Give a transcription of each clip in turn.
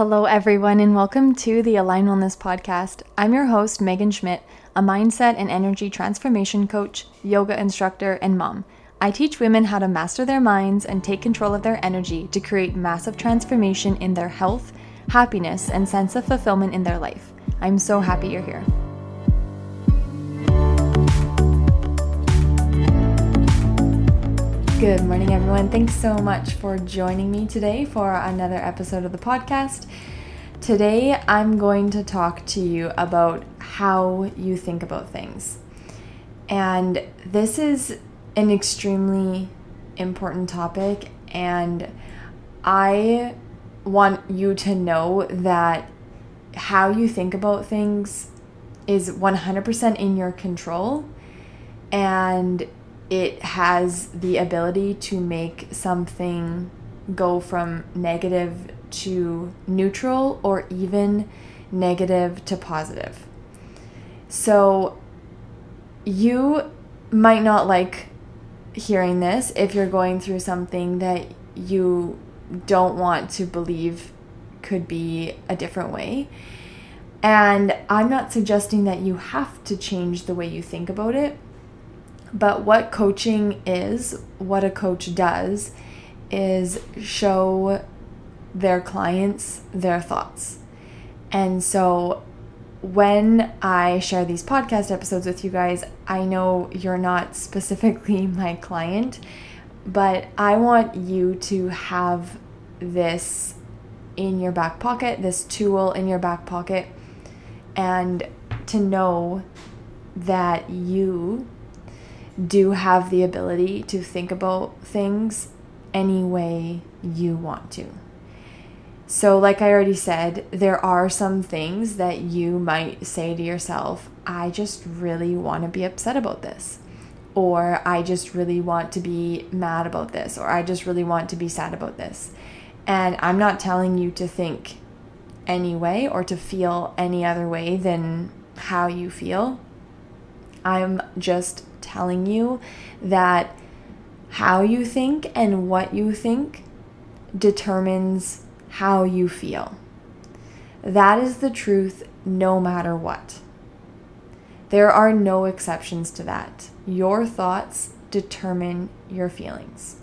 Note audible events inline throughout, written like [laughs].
Hello, everyone, and welcome to the Align Wellness Podcast. I'm your host, Megan Schmidt, a mindset and energy transformation coach, yoga instructor, and mom. I teach women how to master their minds and take control of their energy to create massive transformation in their health, happiness, and sense of fulfillment in their life. I'm so happy you're here. Good morning, everyone. Thanks so much for joining me today for another episode of the podcast. Today, I'm going to talk to you about how you think about things. And this is an extremely important topic, and I want you to know that how you think about things is 100% in your control. And it has the ability to make something go from negative to neutral or even negative to positive. So you might not like hearing this if you're going through something that you don't want to believe could be a different way. And I'm not suggesting that you have to change the way you think about it but what coaching is, what a coach does, is show their clients their thoughts. And so when I share these podcast episodes with you guys, I know you're not [laughs] specifically my client, but I want you to have this in your back pocket, this tool in your back pocket, and to know that you do have the ability to think about things any way you want to. So, like I already said, there are some things that you might say to yourself, I just really want to be upset about this. Or I just really want to be mad about this. Or I just really want to be sad about this. And I'm not telling you to think any way or to feel any other way than how you feel. I'm just telling you that how you think and what you think determines how you feel. That is the truth no matter what. There are no exceptions to that. Your thoughts determine your feelings.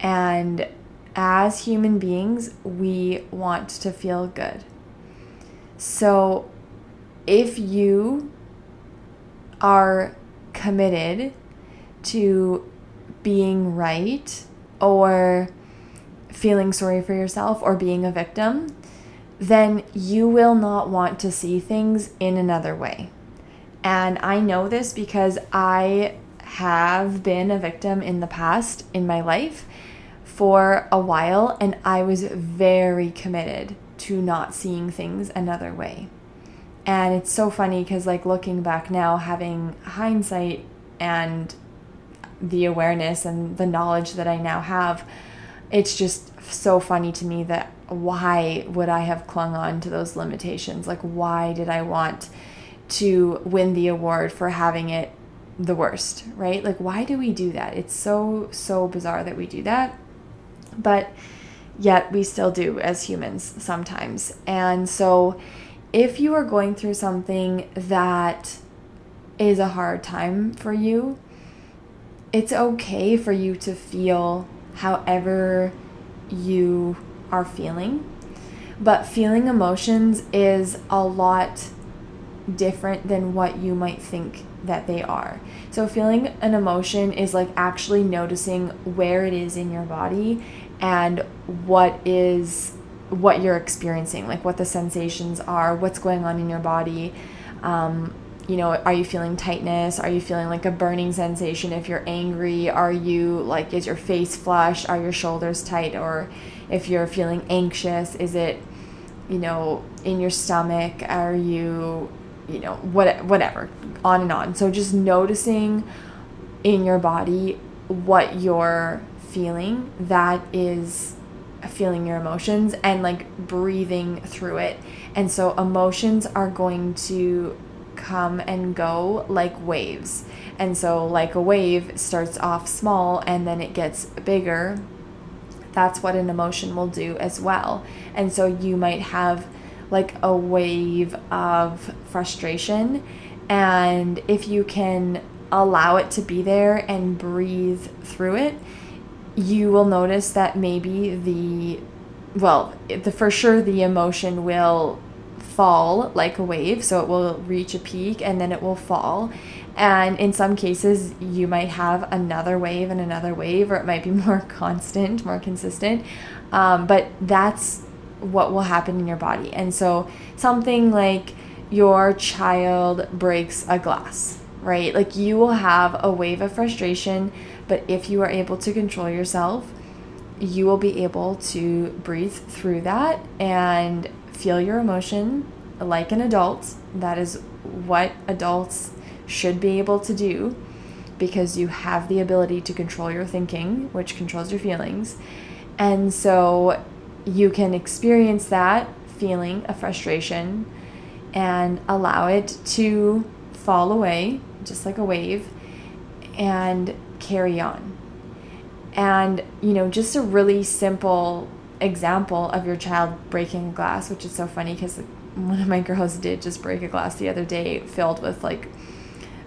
And as human beings, we want to feel good. So if you are committed to being right or feeling sorry for yourself or being a victim, then you will not want to see things in another way. And I know this because I have been a victim in the past in my life for a while, and I was very committed to not seeing things another way. And it's so funny because, like, looking back now, having hindsight and the awareness and the knowledge that I now have, it's just so funny to me that why would I have clung on to those limitations? Like, why did I want to win the award for having it the worst, right? Like, why do we do that? It's so, so bizarre that we do that. But yet we still do as humans sometimes. And so, if you are going through something that is a hard time for you, it's okay for you to feel however you are feeling. But feeling emotions is a lot different than what you might think that they are. So, feeling an emotion is like actually noticing where it is in your body and what is what you're experiencing, like what the sensations are, what's going on in your body. Um, you know, are you feeling tightness? Are you feeling like a burning sensation if you're angry? Are you like, is your face flush? Are your shoulders tight? Or if you're feeling anxious, is it, you know, in your stomach? Are you, you know, what, whatever, on and on. So just noticing in your body what you're feeling, that is feeling your emotions and like breathing through it. And so emotions are going to come and go like waves. And so, like a wave starts off small and then it gets bigger. that's what an emotion will do as well. And so you might have like a wave of frustration. And if you can allow it to be there and breathe through it, you will notice that maybe the, well, the, for sure the emotion will fall like a wave. So it will reach a peak and then it will fall. And in some cases, you might have another wave and another wave, or it might be [laughs] more constant, more consistent. Um, but that's what will happen in your body. And so, something like your child breaks a glass, right? Like you will have a wave of frustration, but if you are able to control yourself, you will be able to breathe through that and feel your emotion like an adult. That is what adults should be able to do because you have the ability to control your thinking, which controls your feelings. And so you can experience that feeling of frustration and allow it to fall away, just like a wave, and carry on. And, you know, just a really simple example of your child breaking glass, which is so funny because one of my girls did just break a glass the other day filled with like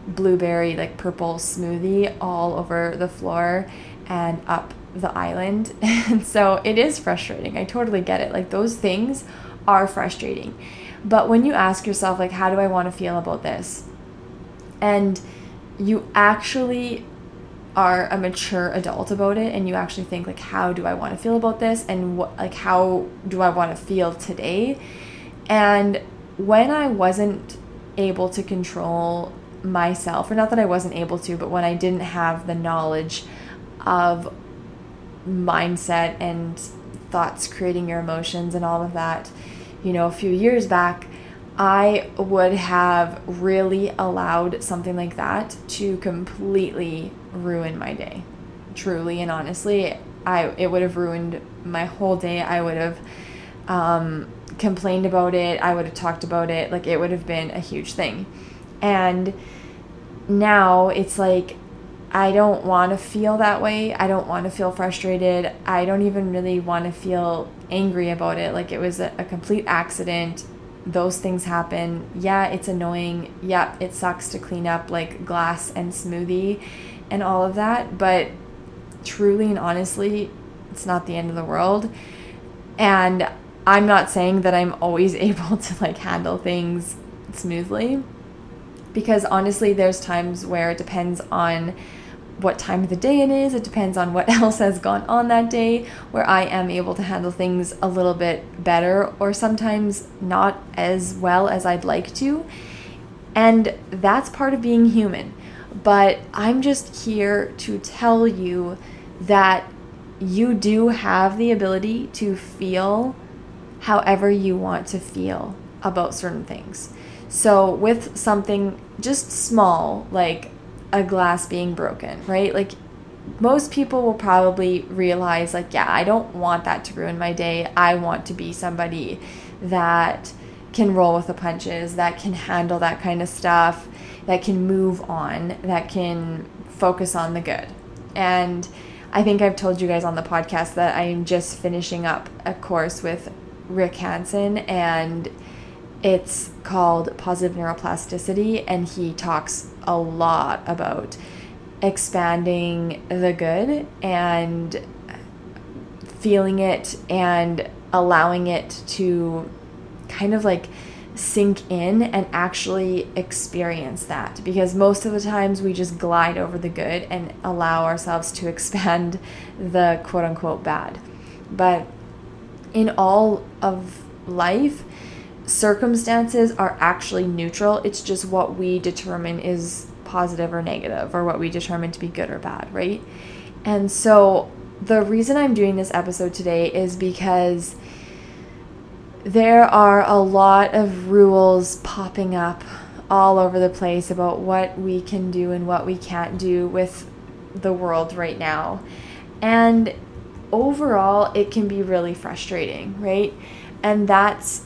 blueberry like purple smoothie all over the floor and up the island. [laughs] And so it is frustrating. I totally get it. Like those things are frustrating. But when you ask yourself like how do I want to feel about this? And you actually are a mature adult about it and you actually think like how do I want to feel about this and what like how do I want to feel today? And when I wasn't able to control myself, or not that I wasn't able to, but when I didn't have the knowledge of mindset and thoughts creating your emotions and all of that, you know, a few years back, I would have really allowed something like that to completely ruin my day. Truly and honestly, I it would have ruined my whole day. I would have um, complained about it. I would have talked about it. Like it would have been a huge thing. And now it's like I don't want to feel that way. I don't want to feel frustrated. I don't even really want to feel angry about it. Like it was a, a complete accident. Those things happen. Yeah, it's annoying. Yeah, it sucks to clean up like glass and smoothie and all of that. But truly and honestly, it's not the end of the world. And I'm not saying that I'm always [laughs] able to like handle things smoothly because honestly, there's times where it depends on what time of the day it is, it depends on what [laughs] else has gone on that day, where I am able to handle things a little bit better or sometimes not as well as I'd like to. And that's part of being human. But I'm just here to tell you that you do have the ability to feel however you want to feel about certain things. So, with something just small, like a glass being broken, right? Like, most people will probably realize, like, yeah, I don't want that to ruin my day. I want to be somebody that can roll with the punches, that can handle that kind of stuff, that can move on, that can focus on the good. And I think I've told you guys on the podcast that I'm just finishing up a course with Rick Hanson and it's called Positive Neuroplasticity, and he talks a lot about expanding the good and feeling it and allowing it to kind of like sink in and actually experience that because most of the times we just glide over the good and allow ourselves to expand [laughs] the quote unquote bad. But in all of life, circumstances are actually neutral. It's just what we determine is positive or negative, or what we determine to be good or bad, right? And so, the reason I'm doing this episode today is because there are a lot of rules popping up all over the place about what we can do and what we can't do with the world right now. And overall, it can be really frustrating, right? And that's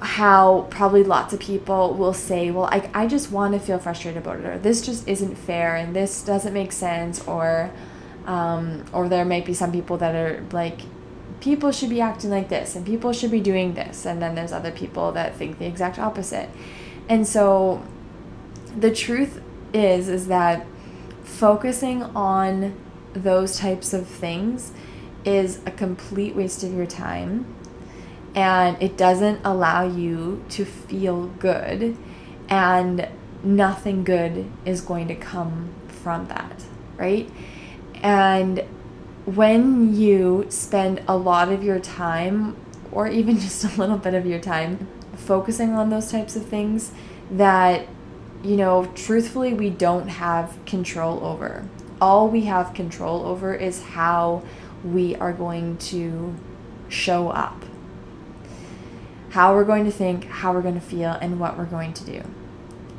how probably lots of people will say, well, I, I just want to feel frustrated about it, or this just isn't fair, and this doesn't make sense, or Um, or there might be some people that are like, people should be acting like this and people should be doing this. And then there's other people that think the exact opposite. And so the truth is, is that focusing on those types of things is a complete waste of your time and it doesn't allow you to feel good and nothing good is going to come from that, right? And when you spend a lot of your time or even [laughs] just a little bit of your time focusing on those types of things that you know, truthfully we don't have control over. All we have control over is how we are going to show up how we're going to think, how we're going to feel, and what we're going to do.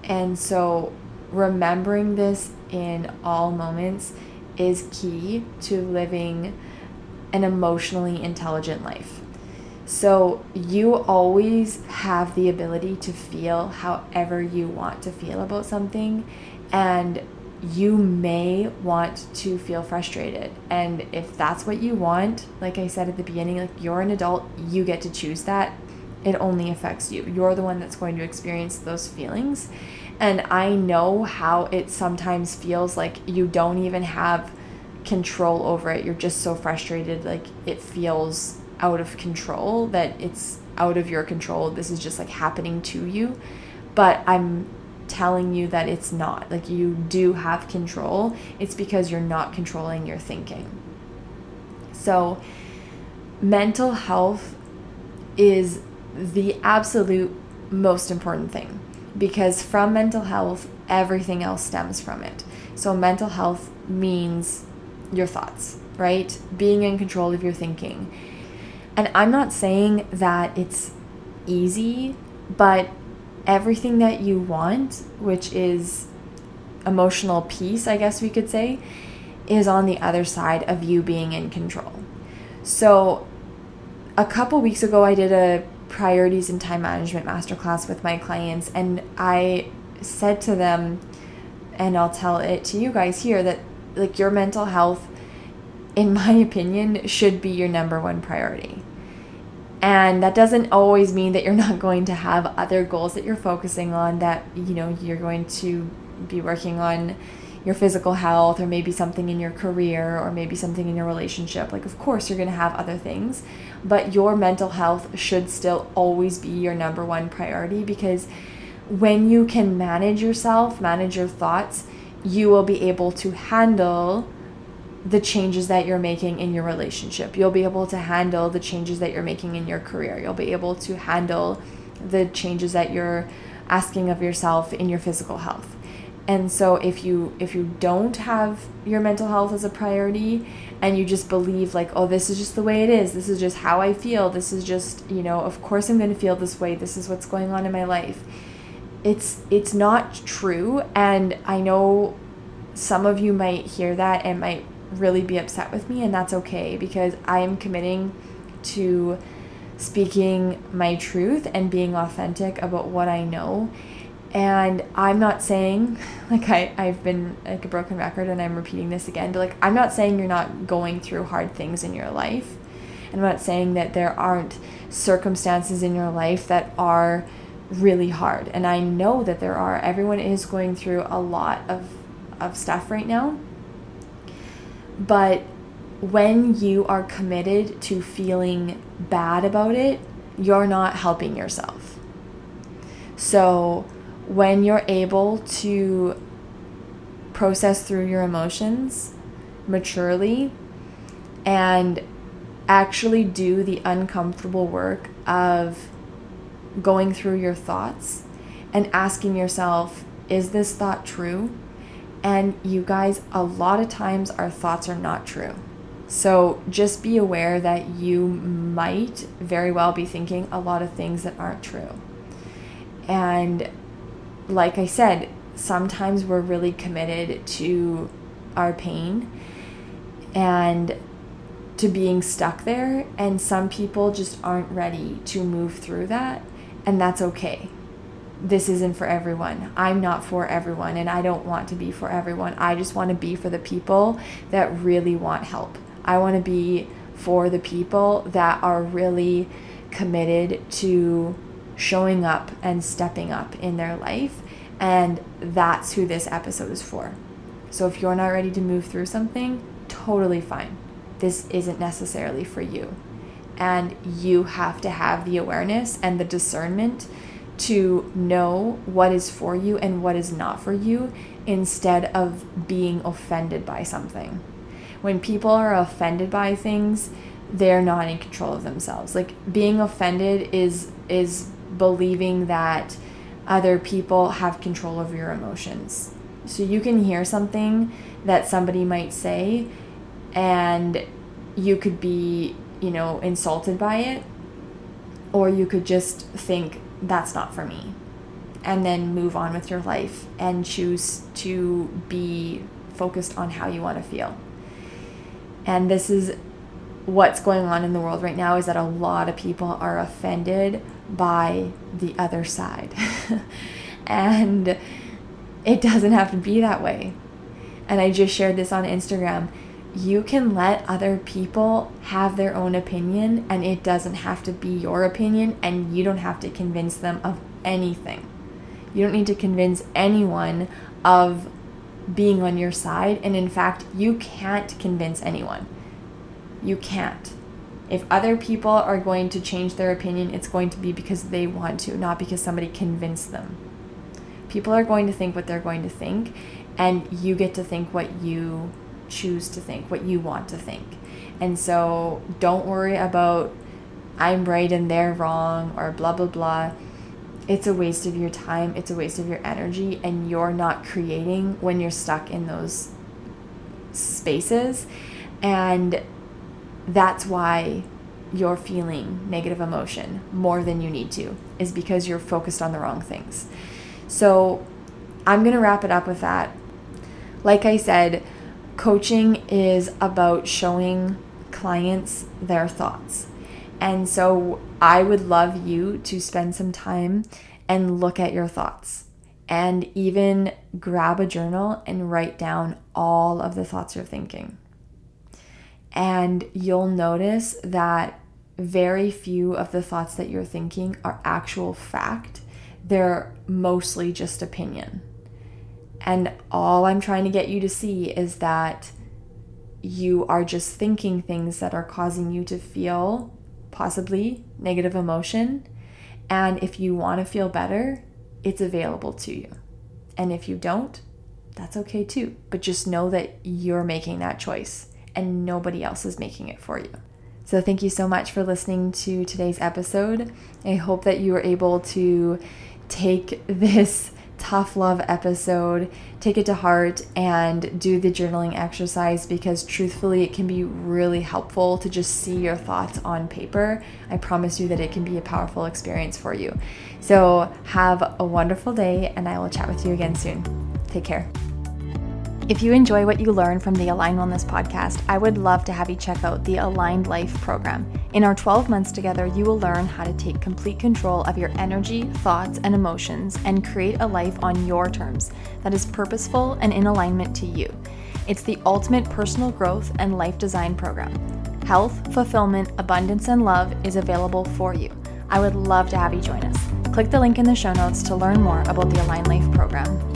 And so, remembering this in all moments is key to living an emotionally intelligent life. So, you always have the ability to feel however you want to feel about something, and you may want to feel frustrated. And if that's what you want, like I said at the beginning, like you're an adult, you get to choose that it only affects you. You're the one that's going to experience those feelings. And I know how it sometimes feels like you don't even have control over it. You're just so frustrated, like it feels out of control that it's out of your control. This is just like happening to you. But I'm telling you that it's not. Like you do have control. It's because you're not controlling your thinking. So, mental health is the absolute most important thing because from mental health, everything else stems from it. So, mental health means your thoughts, right? Being in control of your thinking. And I'm not saying that it's easy, but everything that you want, which is emotional peace, I guess we could say, is on the other side of you being in control. So, a couple weeks ago, I did a priorities and time management masterclass with my clients and I said to them and I'll tell it to you guys here that like your mental health in [laughs] my opinion should be your number one priority. And that doesn't always mean that you're not going to have other goals that you're focusing on that you know you're going to be working on your physical health or maybe something in your career or maybe something in your relationship. Like, of course, you're going to have other things, but your mental health should still always be your number one priority because when you can manage yourself, manage your thoughts, you will be able to handle the changes that you're making in your relationship. You'll be able to handle the changes that you're making in your career. You'll be able to handle the changes that you're asking of yourself in your physical health and so if you if you don't have your mental health as a priority and you just believe like oh this is just the way it is this is just how i feel this is just you know of course i'm going to feel this way this is what's going on in my life. It's it's not true and i know some of you might hear that and might really be upset with me and that's okay because i am committing to speaking my truth and being authentic about what i know and I'm not saying, [laughs] like, I, I've been like a broken record and I'm repeating this again, but like, I'm not saying you're not going through hard things in your life. And I'm not saying that there aren't circumstances in your life that are really hard. And I know that there are. Everyone is going through a lot of, of stuff right now. But when you are committed to feeling bad about it, you're not helping yourself. So, when you're able to process through your emotions maturely and actually do the uncomfortable work of going through your thoughts and asking yourself, is this thought true? And you guys, a lot of times our thoughts are not true. So just be aware that you might very well be thinking a lot of things that aren't true. And like I said, sometimes we're really committed to our pain and to being stuck there, and some people just aren't ready to move through that, and that's okay. this isn't for everyone. I'm not for everyone, and I don't want to be for everyone. I just want to be for the people that really want help. I want to be for the people that are really committed to showing up and stepping up in their life. And that's who this episode is for. So if you're not ready to move through something, totally fine. This isn't necessarily for you. And you have to have the awareness and the discernment to know what is for you and what is not for you instead of being offended by something. When people are offended by things, they're not in control of themselves. Like being offended is is believing that other people have control over your emotions. So you can hear something that somebody might say and you could be, you know, insulted by it or you could just think that's not for me and then move on with your life and choose to be focused on how you want to feel. And this is what's going on in the world right now is that a lot of people are offended by the other side. [laughs] and it doesn't have to be that way. And I just shared this on Instagram. You can let other people have their own opinion, and it doesn't have to be your opinion, and you don't have to convince them of anything. You don't need to convince anyone of being on your side, and in fact, you can't convince anyone. You can't. If other people are going to change their opinion, it's going to be because they want to, not because somebody convinced them. People are going to think what they're going to think, and you get to think what you choose to think, what you want to think. And so don't worry about I'm right and they're wrong or blah, blah, blah. It's a waste of your time, it's a waste of your energy, and you're not creating when you're stuck in those spaces. And that's why you're feeling negative emotion more than you need to, is because you're focused on the wrong things. So I'm going to wrap it up with that. Like I said, coaching is about showing clients their thoughts. And so I would love you to spend some time and look at your thoughts and even grab a journal and write down all of the thoughts you're thinking. And you'll notice that very few of the thoughts that you're thinking are actual fact, they're mostly just opinion. And all I'm trying to get you to see is that you are just thinking things that are causing you to feel possibly negative emotion. And if you want to feel better, it's available to you. And if you don't, that's okay too. But just know that you're making that choice and nobody else is making it for you. So, thank you so much for listening to today's episode. I hope that you were able to take [laughs] this tough love episode, take it to heart, and do the journaling exercise because truthfully, it can be really helpful to just see your thoughts on paper. I promise you that it can be a powerful experience for you. So, have a wonderful day, and I will chat with you again soon. Take care. If you enjoy what you learn from the Aligned Wellness podcast, I would love to have you check out the Aligned Life program. In our 12 months together, you will learn how to take complete control of your energy, thoughts, and emotions and create a life on your terms that is purposeful and in alignment to you. It's the ultimate personal growth and life design program. Health, fulfillment, abundance, and love is available for you. I would love to have you join us. Click the link in the show notes to learn more about the Aligned Life program.